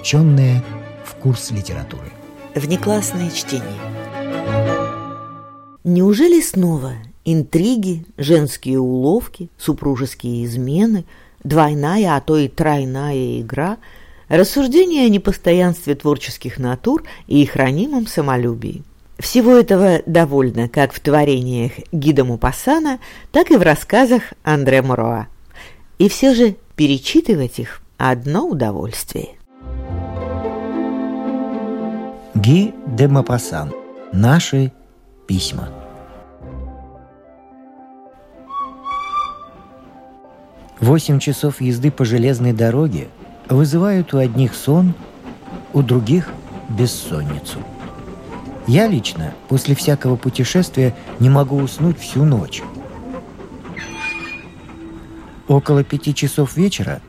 включенные в курс литературы. Внеклассное чтение. Неужели снова интриги, женские уловки, супружеские измены, двойная, а то и тройная игра, рассуждения о непостоянстве творческих натур и их ранимом самолюбии? Всего этого довольно как в творениях Гида Мупассана, так и в рассказах Андре Муроа. И все же перечитывать их – одно удовольствие. Ги де Мапасан. Наши письма. Восемь часов езды по железной дороге вызывают у одних сон, у других – бессонницу. Я лично после всякого путешествия не могу уснуть всю ночь. Около пяти часов вечера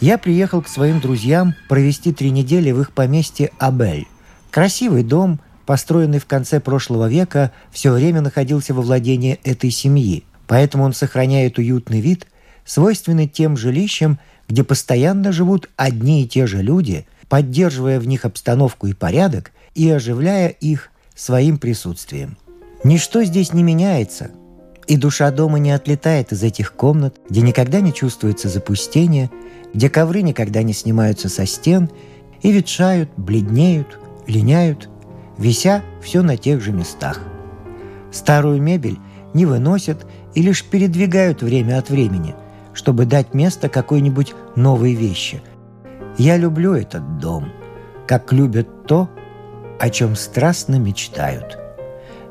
я приехал к своим друзьям провести три недели в их поместье Абель. Красивый дом, построенный в конце прошлого века, все время находился во владении этой семьи, поэтому он сохраняет уютный вид, свойственный тем жилищам, где постоянно живут одни и те же люди, поддерживая в них обстановку и порядок и оживляя их своим присутствием. Ничто здесь не меняется, и душа дома не отлетает из этих комнат, где никогда не чувствуется запустение, где ковры никогда не снимаются со стен и ветшают, бледнеют, линяют, вися все на тех же местах. Старую мебель не выносят и лишь передвигают время от времени, чтобы дать место какой-нибудь новой вещи. Я люблю этот дом, как любят то, о чем страстно мечтают.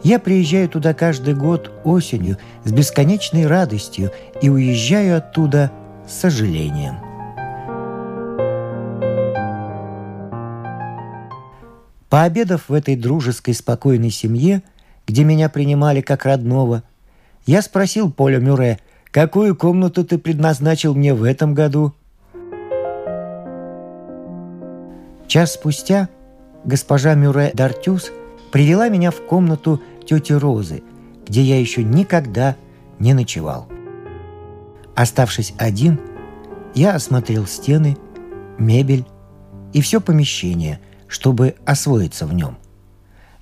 Я приезжаю туда каждый год осенью с бесконечной радостью и уезжаю оттуда с сожалением. Пообедав в этой дружеской спокойной семье, где меня принимали как родного, я спросил Поля Мюре, какую комнату ты предназначил мне в этом году? Час спустя госпожа Мюре Дартюс привела меня в комнату тети Розы, где я еще никогда не ночевал. Оставшись один, я осмотрел стены, мебель и все помещение, чтобы освоиться в нем.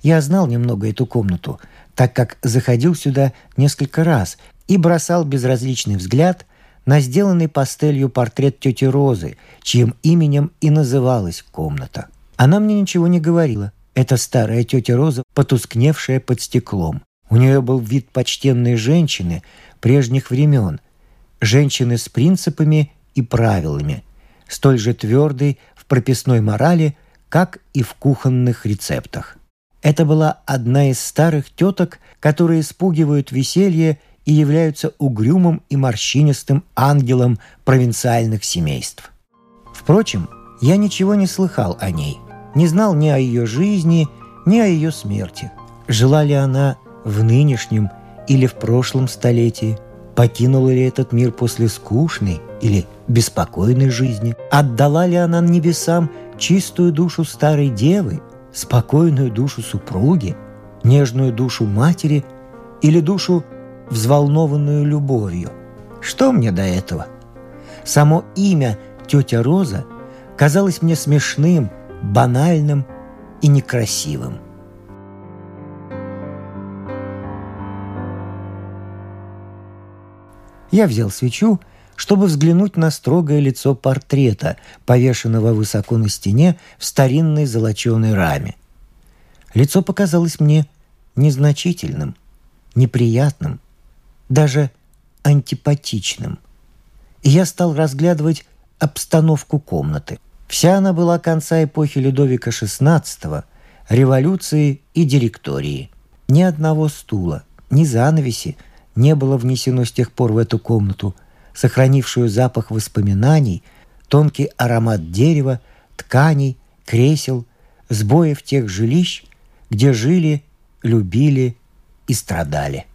Я знал немного эту комнату, так как заходил сюда несколько раз и бросал безразличный взгляд на сделанный пастелью портрет тети Розы, чьим именем и называлась комната – она мне ничего не говорила. Это старая тетя Роза, потускневшая под стеклом. У нее был вид почтенной женщины прежних времен. Женщины с принципами и правилами, столь же твердой в прописной морали, как и в кухонных рецептах. Это была одна из старых теток, которые спугивают веселье и являются угрюмым и морщинистым ангелом провинциальных семейств. Впрочем, я ничего не слыхал о ней – не знал ни о ее жизни, ни о ее смерти. Жила ли она в нынешнем или в прошлом столетии? Покинула ли этот мир после скучной или беспокойной жизни? Отдала ли она небесам чистую душу старой девы, спокойную душу супруги, нежную душу матери или душу, взволнованную любовью? Что мне до этого? Само имя тетя Роза казалось мне смешным банальным и некрасивым. Я взял свечу, чтобы взглянуть на строгое лицо портрета, повешенного высоко на стене в старинной золоченой раме. Лицо показалось мне незначительным, неприятным, даже антипатичным. И я стал разглядывать обстановку комнаты – Вся она была конца эпохи Людовика XVI, революции и директории. Ни одного стула, ни занавеси не было внесено с тех пор в эту комнату, сохранившую запах воспоминаний, тонкий аромат дерева, тканей, кресел, сбоев тех жилищ, где жили, любили и страдали.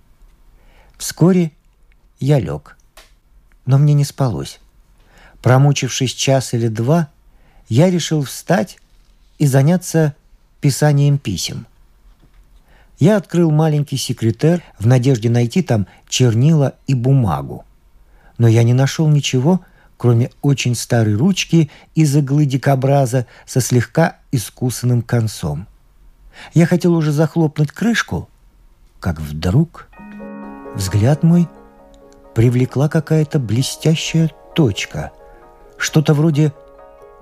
Вскоре я лег, но мне не спалось. Промучившись час или два, я решил встать и заняться писанием писем. Я открыл маленький секретер в надежде найти там чернила и бумагу. Но я не нашел ничего, кроме очень старой ручки из иглы дикобраза со слегка искусанным концом. Я хотел уже захлопнуть крышку, как вдруг взгляд мой привлекла какая-то блестящая точка, что-то вроде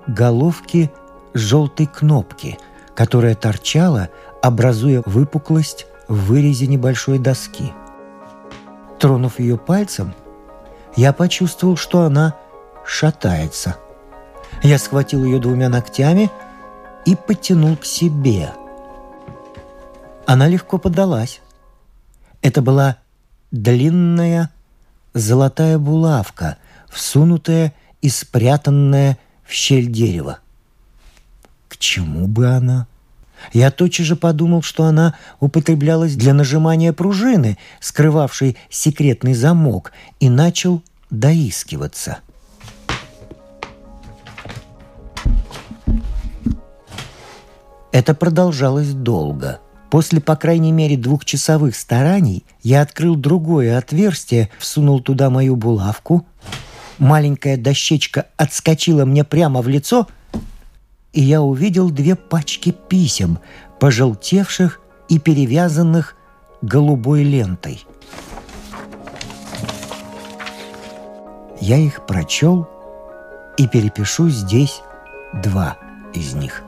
головки желтой кнопки, которая торчала, образуя выпуклость в вырезе небольшой доски. Тронув ее пальцем, я почувствовал, что она шатается. Я схватил ее двумя ногтями и потянул к себе. Она легко поддалась. Это была длинная золотая булавка, всунутая и спрятанная в щель дерева. К чему бы она? Я тотчас же подумал, что она употреблялась для нажимания пружины, скрывавшей секретный замок, и начал доискиваться. Это продолжалось долго. После, по крайней мере, двухчасовых стараний я открыл другое отверстие, всунул туда мою булавку. Маленькая дощечка отскочила мне прямо в лицо — и я увидел две пачки писем, пожелтевших и перевязанных голубой лентой. Я их прочел и перепишу здесь два из них.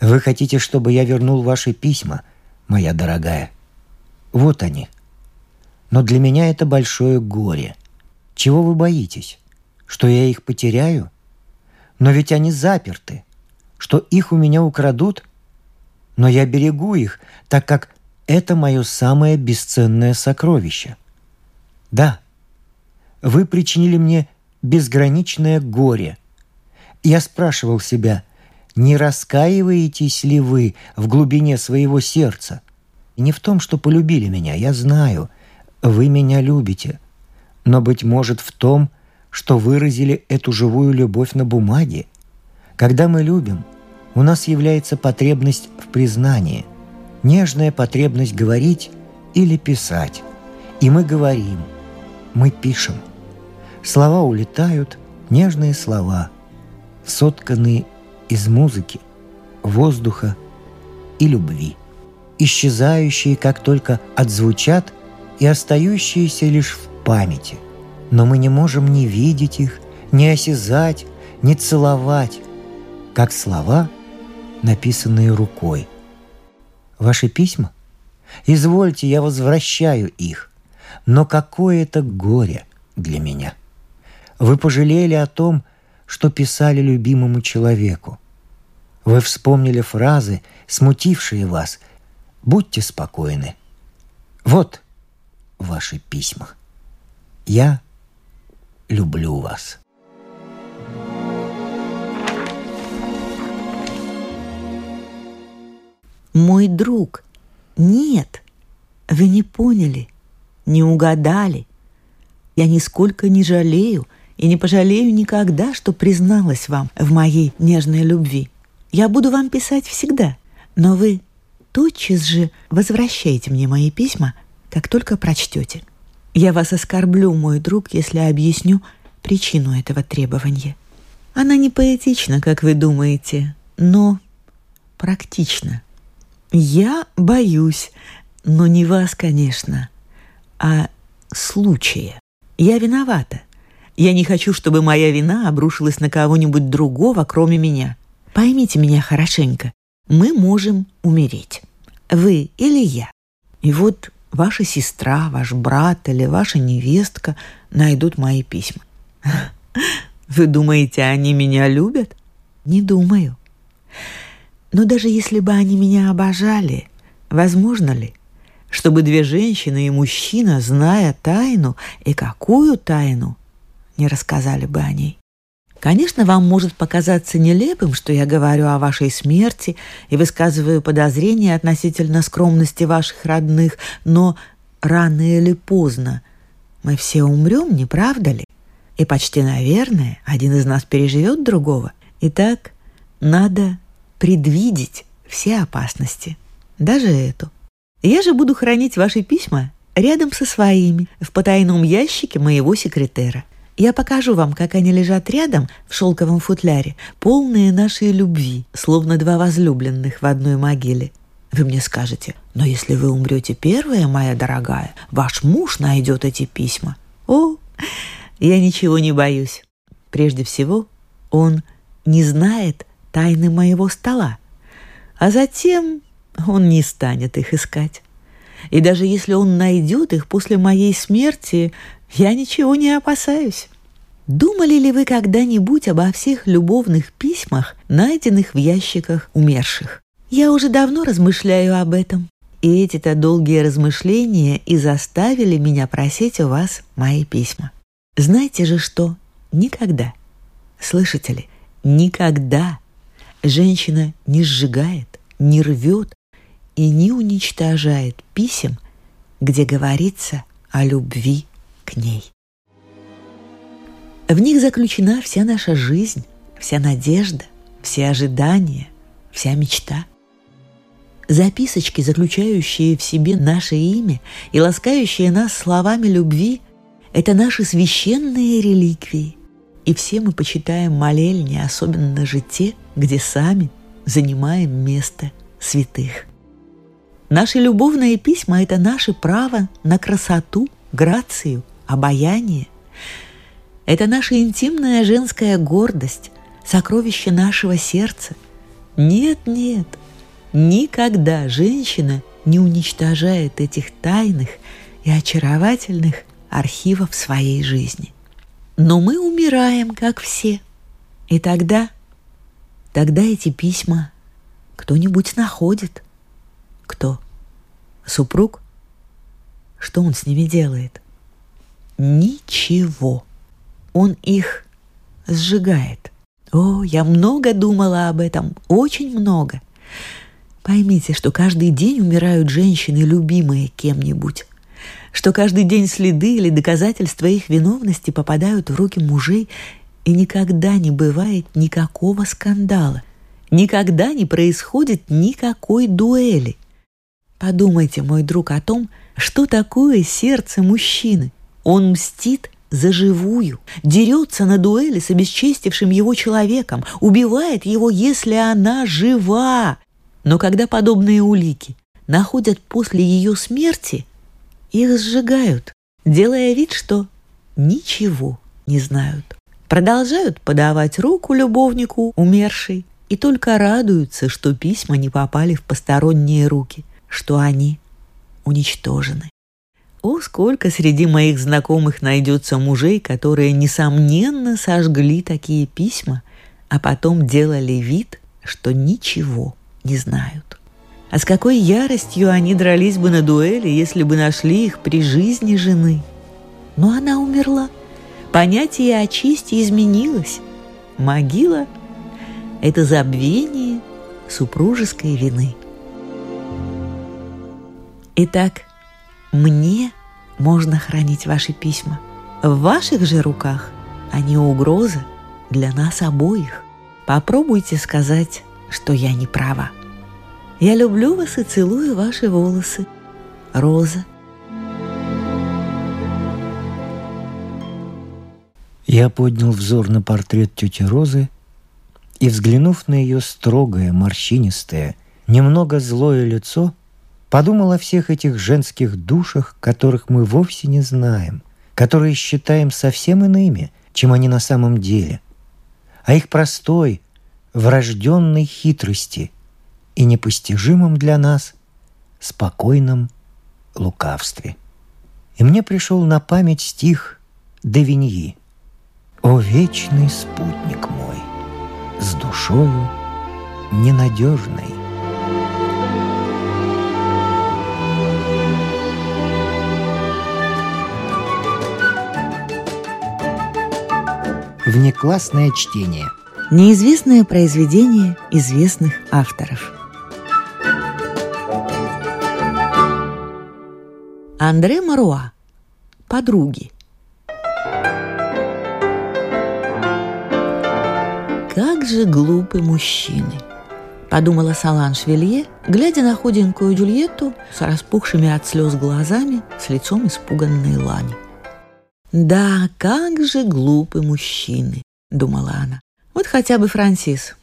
Вы хотите, чтобы я вернул ваши письма, моя дорогая? Вот они – но для меня это большое горе. Чего вы боитесь? Что я их потеряю? Но ведь они заперты. Что их у меня украдут? Но я берегу их, так как это мое самое бесценное сокровище. Да, вы причинили мне безграничное горе. Я спрашивал себя, не раскаиваетесь ли вы в глубине своего сердца? не в том, что полюбили меня, я знаю – вы меня любите, но, быть может, в том, что выразили эту живую любовь на бумаге. Когда мы любим, у нас является потребность в признании, нежная потребность говорить или писать. И мы говорим, мы пишем. Слова улетают, нежные слова, сотканные из музыки, воздуха и любви, исчезающие, как только отзвучат и остающиеся лишь в памяти. Но мы не можем ни видеть их, ни осязать, ни целовать, как слова, написанные рукой. Ваши письма? Извольте, я возвращаю их. Но какое это горе для меня. Вы пожалели о том, что писали любимому человеку. Вы вспомнили фразы, смутившие вас. Будьте спокойны. Вот – ваши письма. Я люблю вас. Мой друг, нет, вы не поняли, не угадали. Я нисколько не жалею и не пожалею никогда, что призналась вам в моей нежной любви. Я буду вам писать всегда, но вы тотчас же возвращайте мне мои письма – как только прочтете. Я вас оскорблю, мой друг, если объясню причину этого требования. Она не поэтична, как вы думаете, но практична. Я боюсь, но не вас, конечно, а случая. Я виновата. Я не хочу, чтобы моя вина обрушилась на кого-нибудь другого, кроме меня. Поймите меня хорошенько. Мы можем умереть. Вы или я. И вот ваша сестра, ваш брат или ваша невестка найдут мои письма. Вы думаете, они меня любят? Не думаю. Но даже если бы они меня обожали, возможно ли, чтобы две женщины и мужчина, зная тайну, и какую тайну, не рассказали бы о ней? Конечно, вам может показаться нелепым, что я говорю о вашей смерти и высказываю подозрения относительно скромности ваших родных, но рано или поздно мы все умрем, не правда ли? И почти, наверное, один из нас переживет другого. Итак, надо предвидеть все опасности. даже эту. Я же буду хранить ваши письма рядом со своими в потайном ящике моего секретера. Я покажу вам, как они лежат рядом в шелковом футляре, полные нашей любви, словно два возлюбленных в одной могиле. Вы мне скажете, но если вы умрете первая, моя дорогая, ваш муж найдет эти письма. О, я ничего не боюсь. Прежде всего, он не знает тайны моего стола, а затем он не станет их искать. И даже если он найдет их после моей смерти, я ничего не опасаюсь. Думали ли вы когда-нибудь обо всех любовных письмах, найденных в ящиках умерших? Я уже давно размышляю об этом. И эти-то долгие размышления и заставили меня просить у вас мои письма. Знаете же что? Никогда, слышите ли, никогда женщина не сжигает, не рвет и не уничтожает писем, где говорится о любви к ней. В них заключена вся наша жизнь, вся надежда, все ожидания, вся мечта. Записочки, заключающие в себе наше имя и ласкающие нас словами любви, это наши священные реликвии. И все мы почитаем молельни, особенно же те, где сами занимаем место святых. Наши любовные письма – это наше право на красоту, грацию, обаяние. Это наша интимная женская гордость, сокровище нашего сердца. Нет, нет, никогда женщина не уничтожает этих тайных и очаровательных архивов своей жизни. Но мы умираем, как все. И тогда, тогда эти письма кто-нибудь находит – кто? Супруг? Что он с ними делает? Ничего. Он их сжигает. О, я много думала об этом, очень много. Поймите, что каждый день умирают женщины, любимые кем-нибудь, что каждый день следы или доказательства их виновности попадают в руки мужей, и никогда не бывает никакого скандала, никогда не происходит никакой дуэли – Подумайте, мой друг, о том, что такое сердце мужчины. Он мстит за живую, дерется на дуэли с обесчестившим его человеком, убивает его, если она жива. Но когда подобные улики находят после ее смерти, их сжигают, делая вид, что ничего не знают. Продолжают подавать руку любовнику умершей и только радуются, что письма не попали в посторонние руки – что они уничтожены. О, сколько среди моих знакомых найдется мужей, которые, несомненно, сожгли такие письма, а потом делали вид, что ничего не знают. А с какой яростью они дрались бы на дуэли, если бы нашли их при жизни жены. Но она умерла. Понятие о чести изменилось. Могила – это забвение супружеской вины – Итак, мне можно хранить ваши письма. В ваших же руках они угроза для нас обоих. Попробуйте сказать, что я не права. Я люблю вас и целую ваши волосы. Роза. Я поднял взор на портрет тети Розы и, взглянув на ее строгое, морщинистое, немного злое лицо, Подумал о всех этих женских душах, которых мы вовсе не знаем, которые считаем совсем иными, чем они на самом деле, о их простой, врожденной хитрости и непостижимом для нас спокойном лукавстве. И мне пришел на память стих Девиньи «О вечный спутник мой, с душою ненадежной, Внеклассное чтение. Неизвестное произведение известных авторов. Андре Маруа. Подруги. Как же глупы мужчины. подумала Саланж Вилье, глядя на худенькую Джульетту с распухшими от слез глазами, с лицом испуганной Лани. «Да, как же глупы мужчины!» — думала она. «Вот хотя бы Франсис.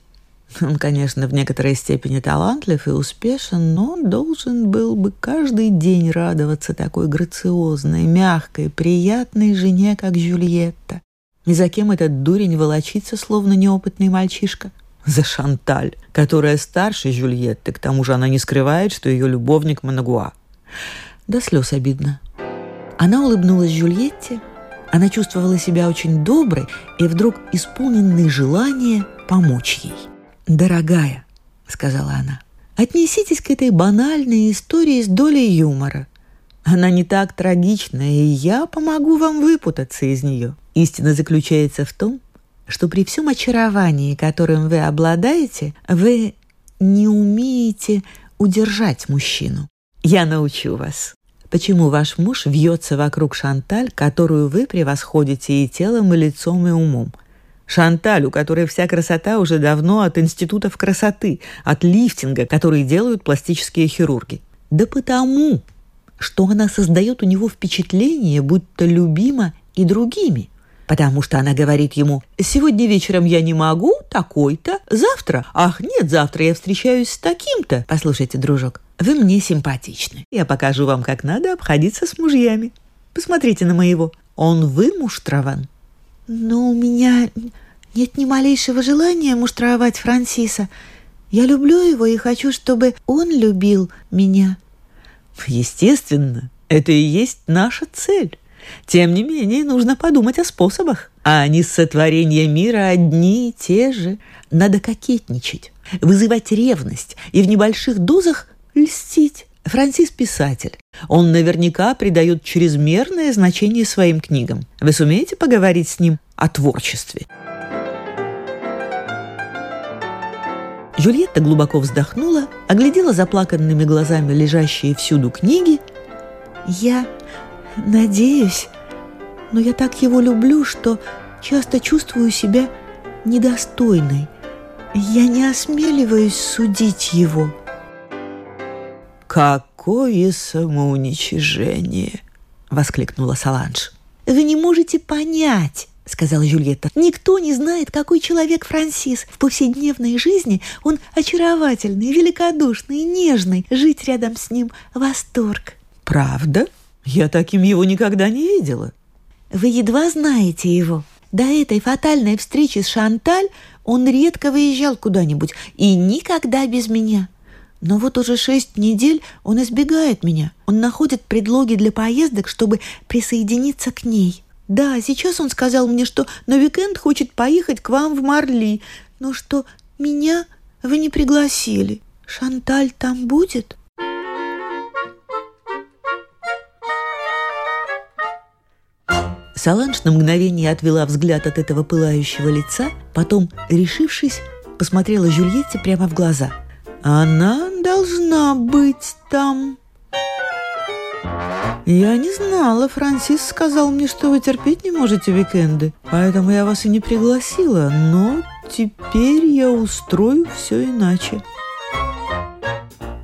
Он, конечно, в некоторой степени талантлив и успешен, но должен был бы каждый день радоваться такой грациозной, мягкой, приятной жене, как Жюльетта. И за кем этот дурень волочится, словно неопытный мальчишка? За Шанталь, которая старше Жюльетты, к тому же она не скрывает, что ее любовник Манагуа. До слез обидно. Она улыбнулась Жюльетте, она чувствовала себя очень доброй и вдруг исполненной желания помочь ей. «Дорогая», — сказала она, — «отнеситесь к этой банальной истории с долей юмора. Она не так трагична, и я помогу вам выпутаться из нее. Истина заключается в том, что при всем очаровании, которым вы обладаете, вы не умеете удержать мужчину. Я научу вас. Почему ваш муж вьется вокруг Шанталь, которую вы превосходите и телом, и лицом, и умом? Шанталь, у которой вся красота уже давно от институтов красоты, от лифтинга, которые делают пластические хирурги. Да потому, что она создает у него впечатление, будто любима и другими. Потому что она говорит ему, «Сегодня вечером я не могу, такой-то, завтра, ах, нет, завтра я встречаюсь с таким-то». Послушайте, дружок, вы мне симпатичны. Я покажу вам, как надо обходиться с мужьями. Посмотрите на моего. Он вымуштрован. Но у меня нет ни малейшего желания муштровать Франсиса. Я люблю его и хочу, чтобы он любил меня. Естественно, это и есть наша цель. Тем не менее, нужно подумать о способах. А они сотворения мира одни и те же. Надо кокетничать, вызывать ревность и в небольших дозах льстить. Франсис – писатель. Он наверняка придает чрезмерное значение своим книгам. Вы сумеете поговорить с ним о творчестве? Жюльетта глубоко вздохнула, оглядела заплаканными глазами лежащие всюду книги. «Я надеюсь, но я так его люблю, что часто чувствую себя недостойной. Я не осмеливаюсь судить его». «Какое самоуничижение!» — воскликнула Саланж. «Вы не можете понять!» — сказала Жюльетта. «Никто не знает, какой человек Франсис. В повседневной жизни он очаровательный, великодушный, нежный. Жить рядом с ним — восторг». «Правда? Я таким его никогда не видела». «Вы едва знаете его. До этой фатальной встречи с Шанталь он редко выезжал куда-нибудь и никогда без меня. Но вот уже шесть недель он избегает меня. Он находит предлоги для поездок, чтобы присоединиться к ней. Да, сейчас он сказал мне, что на уикенд хочет поехать к вам в Марли, но что меня вы не пригласили. Шанталь там будет?» Саланж на мгновение отвела взгляд от этого пылающего лица, потом, решившись, посмотрела Жюльетте прямо в глаза – она должна быть там. Я не знала, Франсис сказал мне, что вы терпеть не можете уикенды, поэтому я вас и не пригласила, но теперь я устрою все иначе.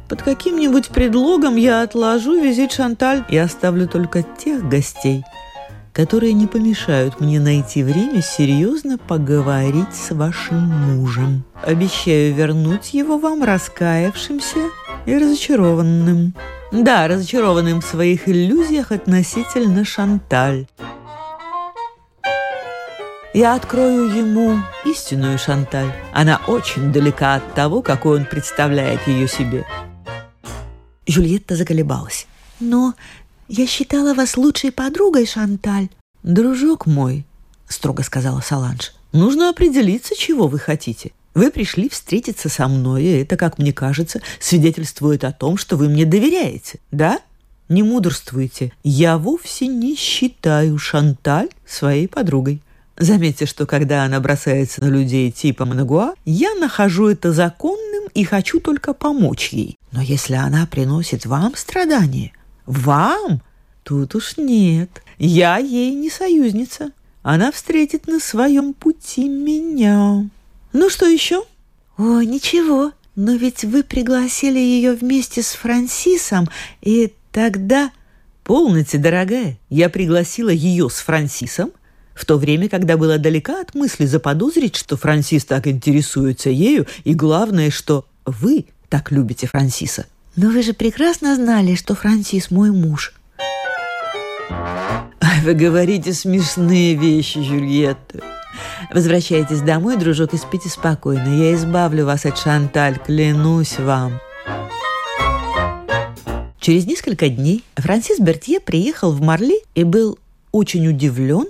Под каким-нибудь предлогом я отложу визит Шанталь и оставлю только тех гостей, которые не помешают мне найти время серьезно поговорить с вашим мужем. Обещаю вернуть его вам раскаявшимся и разочарованным. Да, разочарованным в своих иллюзиях относительно Шанталь. Я открою ему истинную Шанталь. Она очень далека от того, какой он представляет ее себе. Жюльетта заколебалась. Но «Я считала вас лучшей подругой, Шанталь». «Дружок мой», — строго сказала Саланж, — «нужно определиться, чего вы хотите. Вы пришли встретиться со мной, и это, как мне кажется, свидетельствует о том, что вы мне доверяете, да? Не мудрствуйте. Я вовсе не считаю Шанталь своей подругой. Заметьте, что когда она бросается на людей типа Манагуа, я нахожу это законным и хочу только помочь ей. Но если она приносит вам страдания, вам? Тут уж нет. Я ей не союзница. Она встретит на своем пути меня. Ну что еще? О, ничего. Но ведь вы пригласили ее вместе с Франсисом, и тогда... Полноте, дорогая, я пригласила ее с Франсисом, в то время, когда была далека от мысли заподозрить, что Франсис так интересуется ею, и главное, что вы так любите Франсиса. Но вы же прекрасно знали, что Франсис мой муж. Вы говорите смешные вещи, Жюльетта. Возвращайтесь домой, дружок, и спите спокойно. Я избавлю вас от Шанталь, клянусь вам. Через несколько дней Франсис Бертье приехал в Марли и был очень удивлен,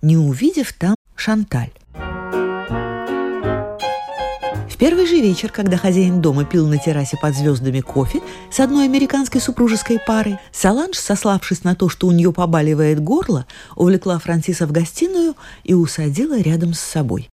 не увидев там Шанталь. Первый же вечер, когда хозяин дома пил на террасе под звездами кофе с одной американской супружеской парой, Саланж, сославшись на то, что у нее побаливает горло, увлекла Франсиса в гостиную и усадила рядом с собой.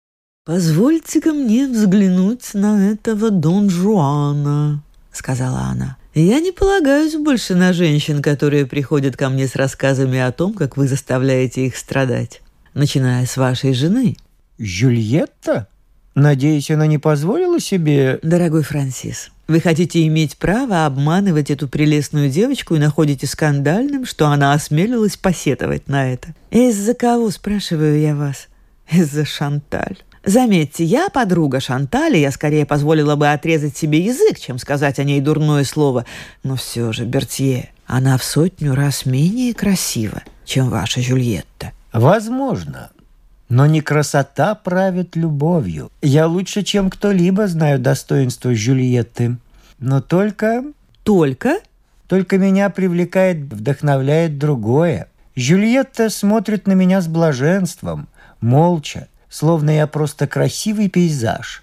«Позвольте-ка мне взглянуть на этого Дон Жуана», — сказала она. «Я не полагаюсь больше на женщин, которые приходят ко мне с рассказами о том, как вы заставляете их страдать, начиная с вашей жены». «Жюльетта?» Надеюсь, она не позволила себе... Дорогой Франсис, вы хотите иметь право обманывать эту прелестную девочку и находите скандальным, что она осмелилась посетовать на это. Из-за кого, спрашиваю я вас? Из-за Шанталь. Заметьте, я подруга Шантали, я скорее позволила бы отрезать себе язык, чем сказать о ней дурное слово. Но все же, Бертье, она в сотню раз менее красива, чем ваша Жюльетта. Возможно, но не красота правит любовью. Я лучше, чем кто-либо знаю достоинство Жюльетты. Но только... Только? Только меня привлекает, вдохновляет другое. Жюльетта смотрит на меня с блаженством, молча, словно я просто красивый пейзаж.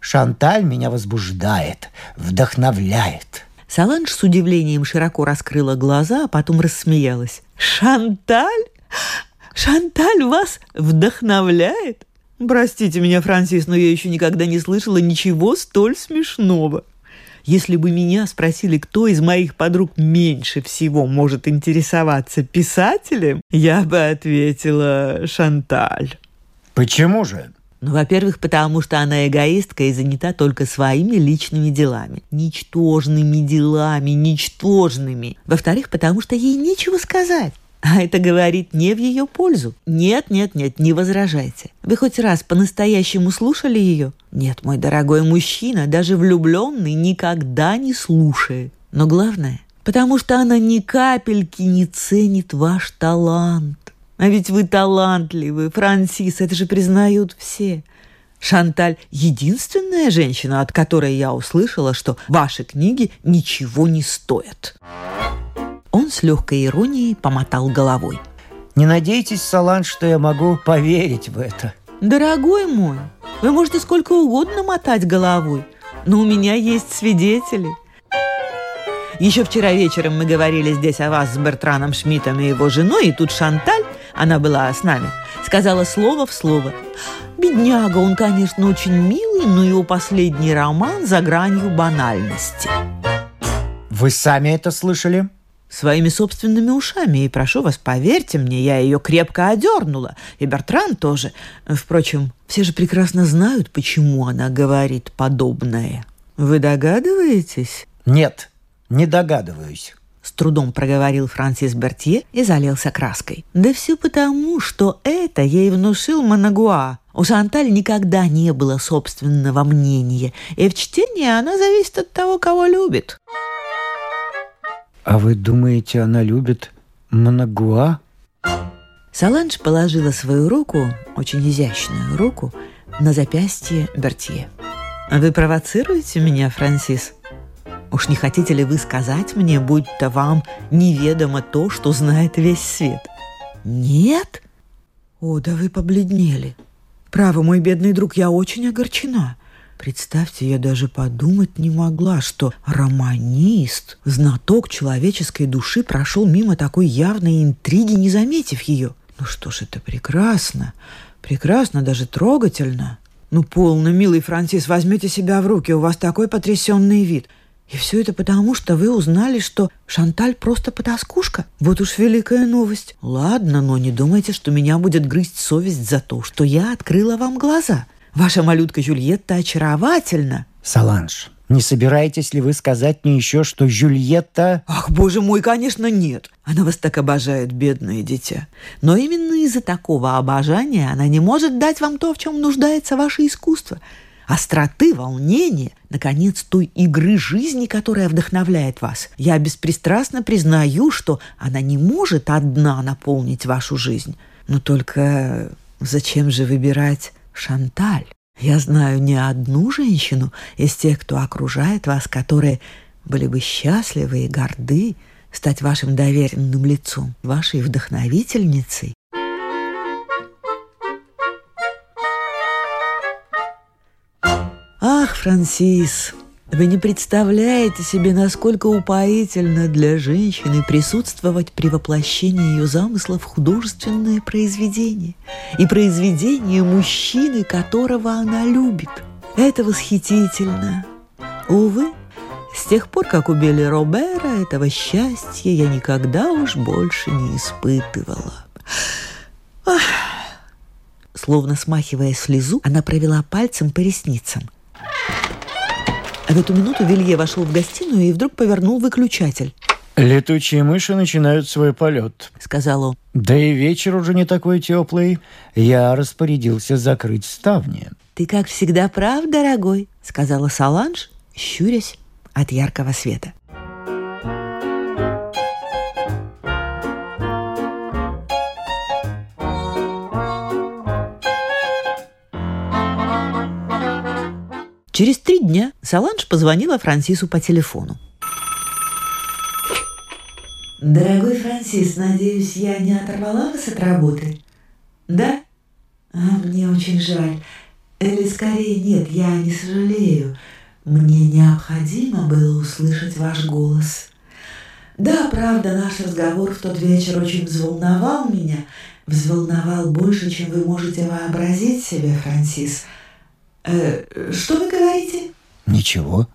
Шанталь меня возбуждает, вдохновляет. Саланж с удивлением широко раскрыла глаза, а потом рассмеялась. «Шанталь? Шанталь вас вдохновляет? Простите меня, Франсис, но я еще никогда не слышала ничего столь смешного. Если бы меня спросили, кто из моих подруг меньше всего может интересоваться писателем, я бы ответила Шанталь. Почему же? Ну, во-первых, потому что она эгоистка и занята только своими личными делами. Ничтожными делами, ничтожными. Во-вторых, потому что ей нечего сказать. А это говорит не в ее пользу. Нет, нет, нет, не возражайте. Вы хоть раз по-настоящему слушали ее? Нет, мой дорогой мужчина, даже влюбленный никогда не слушает. Но главное, потому что она ни капельки не ценит ваш талант. А ведь вы талантливы, Франсис, это же признают все. Шанталь – единственная женщина, от которой я услышала, что ваши книги ничего не стоят. Он с легкой иронией помотал головой. Не надейтесь, Салан, что я могу поверить в это. Дорогой мой, вы можете сколько угодно мотать головой, но у меня есть свидетели. Еще вчера вечером мы говорили здесь о вас с Бертраном Шмидтом и его женой, и тут Шанталь, она была с нами, сказала слово в слово. Бедняга, он, конечно, очень милый, но его последний роман за гранью банальности. Вы сами это слышали? Своими собственными ушами, и прошу вас, поверьте мне, я ее крепко одернула, и Бертран тоже. Впрочем, все же прекрасно знают, почему она говорит подобное. Вы догадываетесь? Нет, не догадываюсь. С трудом проговорил Франсис Бертье и залился краской. Да все потому, что это ей внушил Манагуа. У Шанталь никогда не было собственного мнения, и в чтении она зависит от того, кого любит. А вы думаете, она любит Манагуа? Саланж положила свою руку, очень изящную руку, на запястье Бертье. «Вы провоцируете меня, Франсис? Уж не хотите ли вы сказать мне, будто вам неведомо то, что знает весь свет?» «Нет? О, да вы побледнели. Право, мой бедный друг, я очень огорчена. Представьте, я даже подумать не могла, что романист, знаток человеческой души, прошел мимо такой явной интриги, не заметив ее. Ну что ж, это прекрасно. Прекрасно, даже трогательно. Ну, полно, милый Франсис, возьмите себя в руки, у вас такой потрясенный вид. И все это потому, что вы узнали, что Шанталь просто потаскушка. Вот уж великая новость. Ладно, но не думайте, что меня будет грызть совесть за то, что я открыла вам глаза. Ваша малютка Жюльетта очаровательна. Саланж, Не собираетесь ли вы сказать мне еще, что Жюльетта... Ах, боже мой, конечно, нет. Она вас так обожает, бедное дитя. Но именно из-за такого обожания она не может дать вам то, в чем нуждается ваше искусство. Остроты, волнения, наконец, той игры жизни, которая вдохновляет вас. Я беспристрастно признаю, что она не может одна наполнить вашу жизнь. Но только зачем же выбирать Шанталь? Я знаю не одну женщину из тех, кто окружает вас, которые были бы счастливы и горды стать вашим доверенным лицом, вашей вдохновительницей. Ах, Франсис, вы не представляете себе, насколько упоительно для женщины присутствовать при воплощении ее замысла в художественное произведение и произведение мужчины, которого она любит. Это восхитительно. Увы, с тех пор, как убили Робера, этого счастья я никогда уж больше не испытывала. Ах. Словно смахивая слезу, она провела пальцем по ресницам – а в эту минуту Вилье вошел в гостиную и вдруг повернул выключатель. «Летучие мыши начинают свой полет», — сказал он. «Да и вечер уже не такой теплый. Я распорядился закрыть ставни». «Ты, как всегда, прав, дорогой», — сказала Саланж, щурясь от яркого света. Через три дня Саланж позвонила Франсису по телефону. «Дорогой Франсис, надеюсь, я не оторвала вас от работы?» «Да? А, мне очень жаль. Или скорее нет, я не сожалею. Мне необходимо было услышать ваш голос. Да, правда, наш разговор в тот вечер очень взволновал меня. Взволновал больше, чем вы можете вообразить себе, Франсис. Э, что вы говорите? Ничего,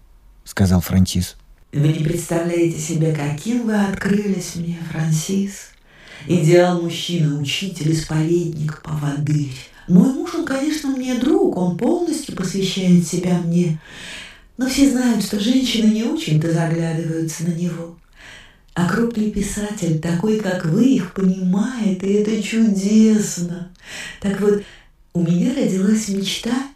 сказал Франсис. Вы не представляете себе, каким вы открылись мне, Франсис. Идеал мужчины, учитель, исповедник, поводырь. Мой муж, он, конечно, мне друг, он полностью посвящает себя мне. Но все знают, что женщины не очень-то заглядываются на него. А крупный писатель, такой, как вы, их понимает, и это чудесно. Так вот, у меня родилась мечта –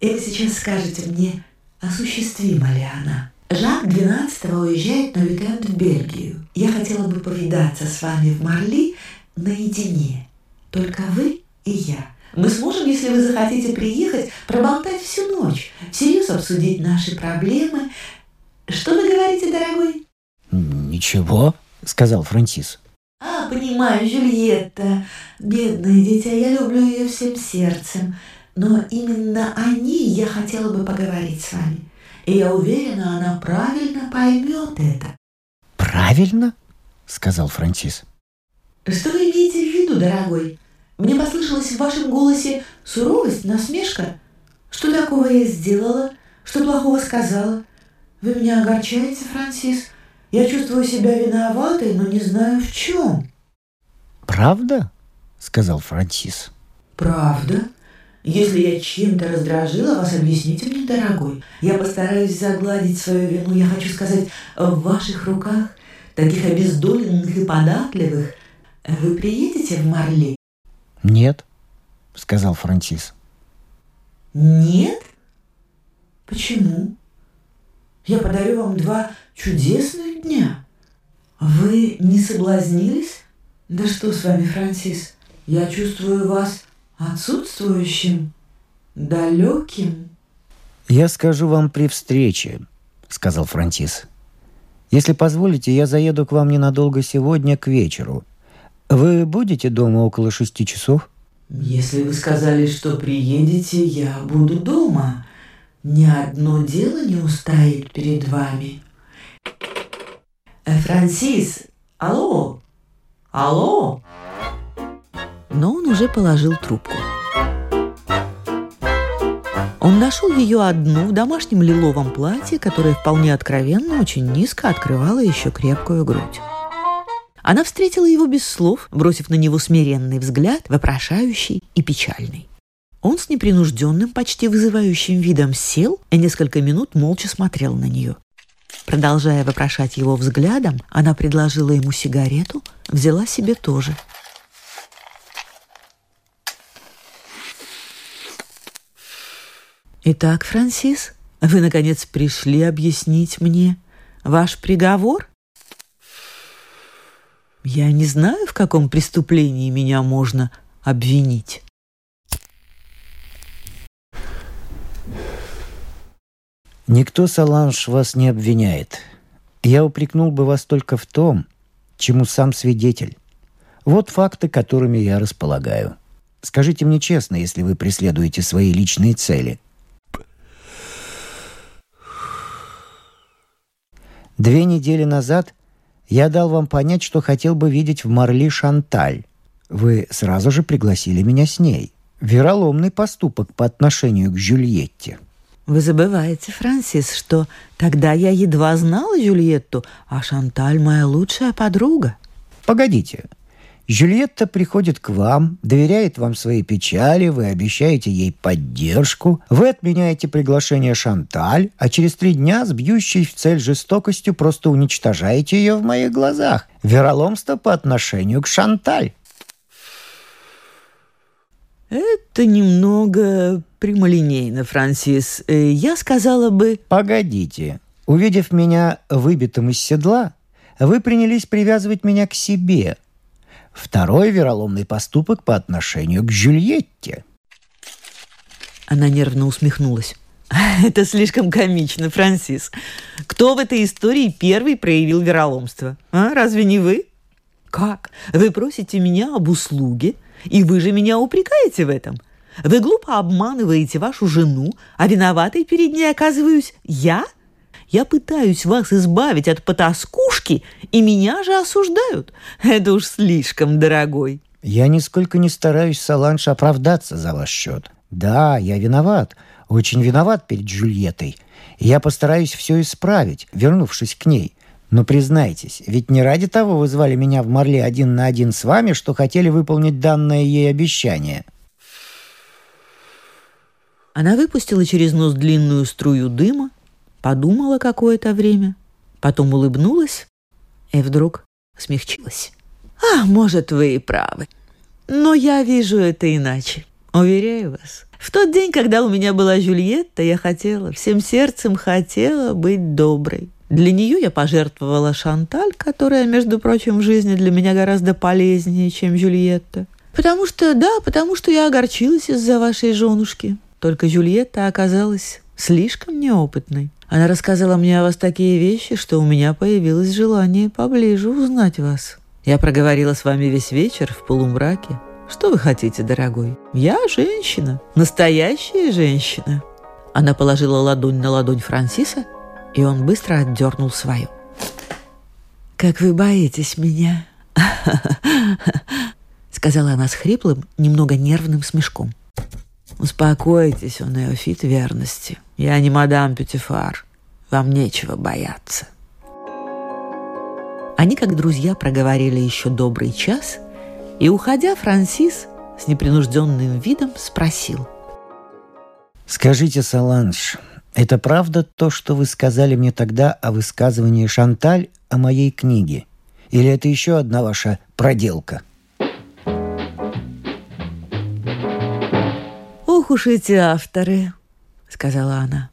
и вы сейчас скажете мне, осуществима ли она? Жак 12 уезжает на уикенд в Бельгию. Я хотела бы повидаться с вами в Марли наедине. Только вы и я. Мы сможем, если вы захотите приехать, проболтать всю ночь, всерьез обсудить наши проблемы. Что вы говорите, дорогой? Ничего, сказал Франсис. А, понимаю, Жюльетта. Бедное дитя, я люблю ее всем сердцем. Но именно о ней я хотела бы поговорить с вами. И я уверена, она правильно поймет это. Правильно? Сказал Франсис. Что вы имеете в виду, дорогой? Мне послышалось в вашем голосе суровость, насмешка. Что такого я сделала? Что плохого сказала? Вы меня огорчаете, Франсис? Я чувствую себя виноватой, но не знаю в чем. Правда? Сказал Франсис. Правда? Если я чем-то раздражила вас, объясните мне, дорогой. Я постараюсь загладить свою вину. Я хочу сказать, в ваших руках, таких обездоленных и податливых, вы приедете в Марли? Нет, сказал Франсис. Нет? Почему? Я подарю вам два чудесных дня. Вы не соблазнились? Да что с вами, Франсис? Я чувствую вас отсутствующим, далеким. «Я скажу вам при встрече», — сказал Франтис. «Если позволите, я заеду к вам ненадолго сегодня к вечеру. Вы будете дома около шести часов?» «Если вы сказали, что приедете, я буду дома. Ни одно дело не устоит перед вами». Э, «Франсис, алло, алло!» Но он уже положил трубку. Он нашел ее одну в домашнем лиловом платье, которое вполне откровенно, очень низко открывало еще крепкую грудь. Она встретила его без слов, бросив на него смиренный взгляд, вопрошающий и печальный. Он с непринужденным, почти вызывающим видом сел и несколько минут молча смотрел на нее. Продолжая вопрошать его взглядом, она предложила ему сигарету, взяла себе тоже. «Итак, Франсис, вы, наконец, пришли объяснить мне ваш приговор?» «Я не знаю, в каком преступлении меня можно обвинить». Никто, Саланж, вас не обвиняет. Я упрекнул бы вас только в том, чему сам свидетель. Вот факты, которыми я располагаю. Скажите мне честно, если вы преследуете свои личные цели. Две недели назад я дал вам понять, что хотел бы видеть в Марли Шанталь. Вы сразу же пригласили меня с ней. Вероломный поступок по отношению к Жюльетте. Вы забываете, Франсис, что тогда я едва знала Жюльетту, а Шанталь моя лучшая подруга. Погодите. Жюльетта приходит к вам, доверяет вам свои печали, вы обещаете ей поддержку, вы отменяете приглашение Шанталь, а через три дня с бьющей в цель жестокостью просто уничтожаете ее в моих глазах. Вероломство по отношению к Шанталь. Это немного прямолинейно, Франсис. Э, я сказала бы... Погодите. Увидев меня выбитым из седла, вы принялись привязывать меня к себе. Второй вероломный поступок по отношению к Жюльетте. Она нервно усмехнулась. Это слишком комично, Франсис. Кто в этой истории первый проявил вероломство? А? Разве не вы? Как? Вы просите меня об услуге – и вы же меня упрекаете в этом. Вы глупо обманываете вашу жену, а виноватой перед ней оказываюсь я? Я пытаюсь вас избавить от потаскушки, и меня же осуждают. Это уж слишком, дорогой. Я нисколько не стараюсь, Саланж, оправдаться за ваш счет. Да, я виноват, очень виноват перед Джульеттой. И я постараюсь все исправить, вернувшись к ней. Но признайтесь, ведь не ради того вы звали меня в Марле один на один с вами, что хотели выполнить данное ей обещание. Она выпустила через нос длинную струю дыма, подумала какое-то время, потом улыбнулась и вдруг смягчилась. «А, может, вы и правы. Но я вижу это иначе. Уверяю вас. В тот день, когда у меня была Жюльетта, я хотела, всем сердцем хотела быть доброй. Для нее я пожертвовала Шанталь, которая, между прочим, в жизни для меня гораздо полезнее, чем Жюльетта. Потому что, да, потому что я огорчилась из-за вашей женушки. Только Жюльетта оказалась слишком неопытной. Она рассказала мне о вас такие вещи, что у меня появилось желание поближе узнать вас. Я проговорила с вами весь вечер в полумраке. Что вы хотите, дорогой? Я женщина, настоящая женщина. Она положила ладонь на ладонь Франсиса и он быстро отдернул свою. «Как вы боитесь меня?» сказала она с хриплым, немного нервным смешком. «Успокойтесь, он неофит верности. Я не мадам Пютифар. Вам нечего бояться». Они, как друзья, проговорили еще добрый час, и, уходя, Франсис с непринужденным видом спросил. «Скажите, Саланж, это правда то, что вы сказали мне тогда о высказывании Шанталь о моей книге? Или это еще одна ваша проделка? «Ох уж эти авторы», — сказала она.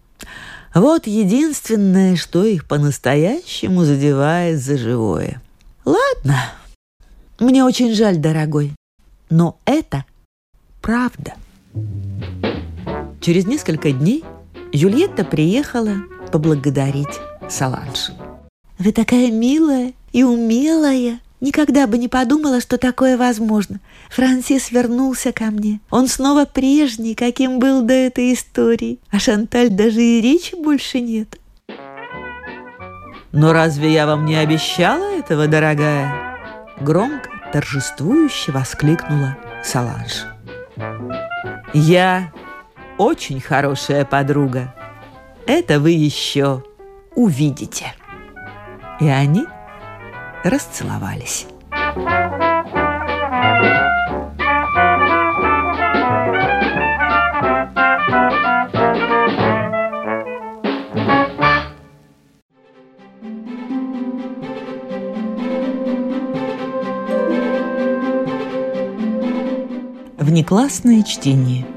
«Вот единственное, что их по-настоящему задевает за живое. Ладно, мне очень жаль, дорогой, но это правда». Через несколько дней Жюльетта приехала поблагодарить Саланж. «Вы такая милая и умелая!» Никогда бы не подумала, что такое возможно. Франсис вернулся ко мне. Он снова прежний, каким был до этой истории. А Шанталь даже и речи больше нет. «Но разве я вам не обещала этого, дорогая?» Громко, торжествующе воскликнула Саланж. «Я очень хорошая подруга. Это вы еще увидите. И они расцеловались. Внеклассное чтение –